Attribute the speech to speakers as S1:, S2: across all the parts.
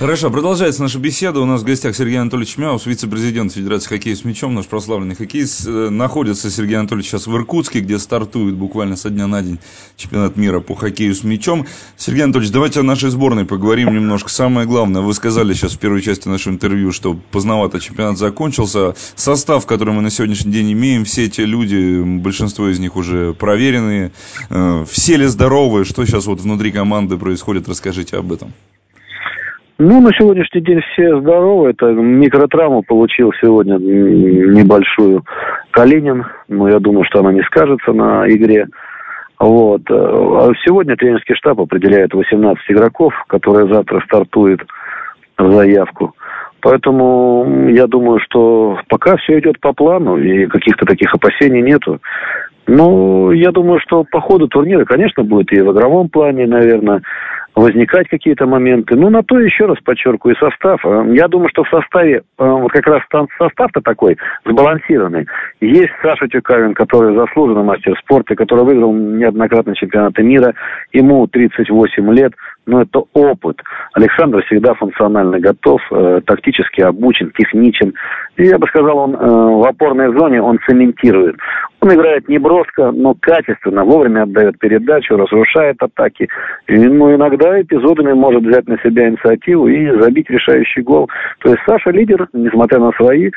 S1: Хорошо, продолжается наша беседа. У нас в гостях Сергей Анатольевич Мяус, вице-президент Федерации хоккея с мячом, наш прославленный хоккеист. Э, находится Сергей Анатольевич сейчас в Иркутске, где стартует буквально со дня на день чемпионат мира по хоккею с мячом. Сергей Анатольевич, давайте о нашей сборной поговорим немножко. Самое главное, вы сказали сейчас в первой части нашего интервью, что поздновато чемпионат закончился. Состав, который мы на сегодняшний день имеем, все эти люди, большинство из них уже проверенные. Э, все ли здоровы? Что сейчас вот внутри команды происходит? Расскажите об этом.
S2: Ну, на сегодняшний день все здоровы. Это микротравму получил сегодня небольшую Калинин. Но я думаю, что она не скажется на игре. Вот. А сегодня тренерский штаб определяет 18 игроков, которые завтра стартуют заявку. Поэтому я думаю, что пока все идет по плану, и каких-то таких опасений нету. Ну, я думаю, что по ходу турнира, конечно, будет и в игровом плане, наверное, возникать какие-то моменты. Ну, на то еще раз подчеркиваю состав. Э, я думаю, что в составе, э, вот как раз состав-то такой, сбалансированный. Есть Саша Тюкавин, который заслуженный мастер спорта, который выиграл неоднократно чемпионаты мира. Ему 38 лет но это опыт. Александр всегда функционально готов, э, тактически обучен, техничен. И я бы сказал, он э, в опорной зоне он цементирует. Он играет не броско, но качественно, вовремя отдает передачу, разрушает атаки. И, ну, иногда эпизодами может взять на себя инициативу и забить решающий гол. То есть Саша лидер, несмотря на свои э,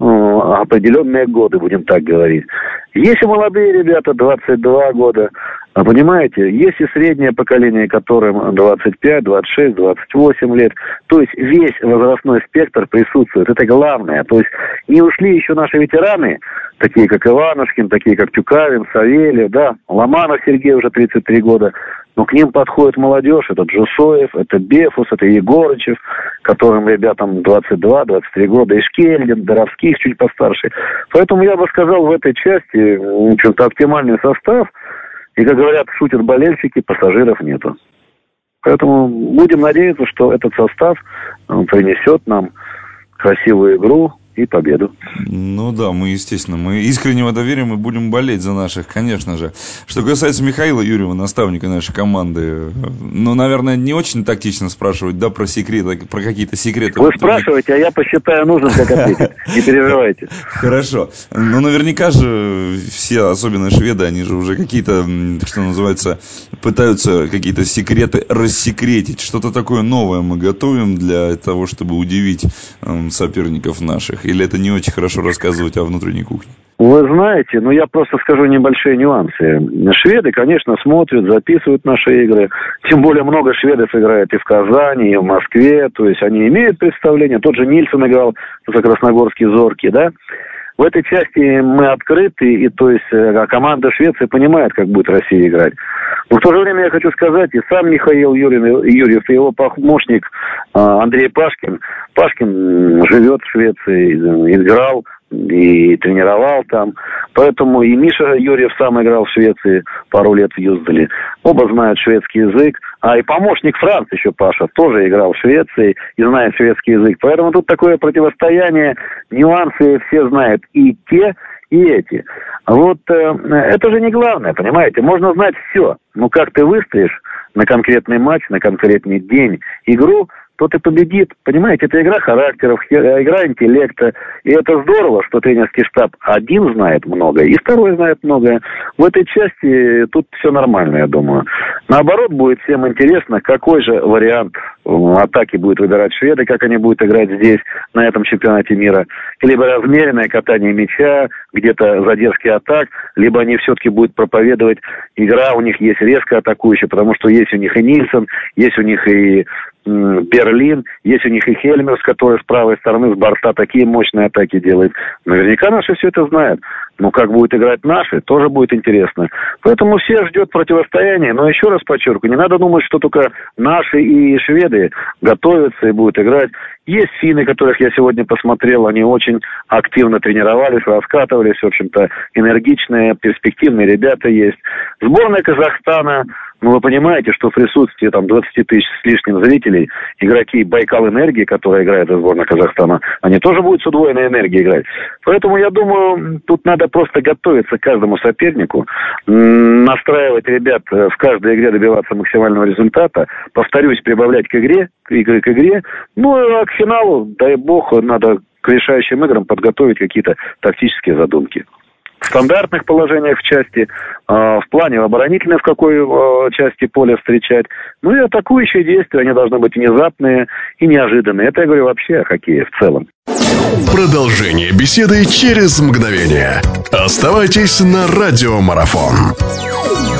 S2: определенные годы, будем так говорить. Есть молодые ребята, 22 года, а понимаете, есть и среднее поколение, которым 25, 26, 28 лет. То есть весь возрастной спектр присутствует. Это главное. То есть не ушли еще наши ветераны, такие как Иванушкин, такие как Тюкавин, Савельев, да, Ломанов Сергей уже 33 года. Но к ним подходит молодежь, это Джусоев, это Бефус, это Егорычев, которым ребятам 22-23 года, и Шкельдин, Доровских чуть постарше. Поэтому я бы сказал, в этой части, в общем-то, оптимальный состав – и, как говорят, шутят болельщики, пассажиров нету. Поэтому будем надеяться, что этот состав принесет нам красивую игру, и победу.
S1: Ну да, мы, естественно, мы искреннего доверия мы будем болеть за наших, конечно же. Что касается Михаила Юрьева, наставника нашей команды, ну, наверное, не очень тактично спрашивать, да, про секреты, про какие-то секреты.
S2: Вы спрашиваете, а я посчитаю нужным, как ответить. Не переживайте.
S1: Хорошо. Ну, наверняка же все, особенно шведы, они же уже какие-то, что называется, пытаются какие-то секреты рассекретить. Что-то такое новое мы готовим для того, чтобы удивить соперников наших кухнях? Или это не очень хорошо рассказывать о внутренней кухне?
S2: Вы знаете, ну я просто скажу небольшие нюансы. Шведы, конечно, смотрят, записывают наши игры. Тем более много шведов играет и в Казани, и в Москве. То есть они имеют представление. Тот же Нильсон играл за Красногорский Зорки, да. В этой части мы открыты, и то есть э, команда Швеции понимает, как будет Россия играть. Но в то же время я хочу сказать, и сам Михаил Юрьев, и его помощник а, Андрей Пашкин, Пашкин живет в Швеции, играл и тренировал там. Поэтому и Миша Юрьев сам играл в Швеции пару лет в Юздале. Оба знают шведский язык. А и помощник Франц еще, Паша, тоже играл в Швеции и знает шведский язык. Поэтому тут такое противостояние, нюансы все знают. И те, и эти. Вот э, это же не главное, понимаете? Можно знать все. Но как ты выстроишь на конкретный матч, на конкретный день игру – тот и победит. Понимаете, это игра характеров, игра интеллекта. И это здорово, что тренерский штаб один знает многое, и второй знает многое. В этой части тут все нормально, я думаю. Наоборот, будет всем интересно, какой же вариант атаки будет выбирать шведы, как они будут играть здесь, на этом чемпионате мира. Либо размеренное катание мяча, где-то задержки атак, либо они все-таки будут проповедовать, игра у них есть резко атакующая, потому что есть у них и Нильсон, есть у них и Берлин, есть у них и Хельмерс, который с правой стороны, с борта такие мощные атаки делает. Наверняка наши все это знают. Но как будет играть наши, тоже будет интересно. Поэтому все ждет противостояние. Но еще раз подчеркиваю, не надо думать, что только наши и шведы готовятся и будут играть. Есть финны, которых я сегодня посмотрел, они очень активно тренировались, раскатывались, в общем-то, энергичные, перспективные ребята есть. Сборная Казахстана, Ну, вы понимаете, что в присутствии там 20 тысяч с лишним зрителей игроки Байкал Энергии, которые играют за сборную Казахстана, они тоже будут с удвоенной энергией играть. Поэтому я думаю, тут надо просто готовиться к каждому сопернику, настраивать ребят э, в каждой игре добиваться максимального результата, повторюсь, прибавлять к игре, к игре, к игре. Ну, а к финалу, дай бог, надо к решающим играм подготовить какие-то тактические задумки стандартных положениях в части, а, в плане оборонительной в какой а, части поля встречать. Ну и атакующие действия, они должны быть внезапные и неожиданные. Это я говорю вообще о хоккее в целом.
S3: Продолжение беседы через мгновение. Оставайтесь на радиомарафон.